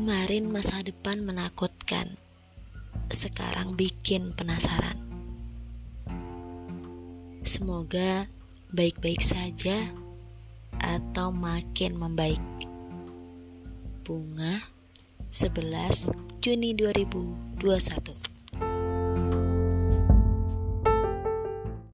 Kemarin masa depan menakutkan, sekarang bikin penasaran. Semoga baik-baik saja atau makin membaik. Bunga 11 Juni 2021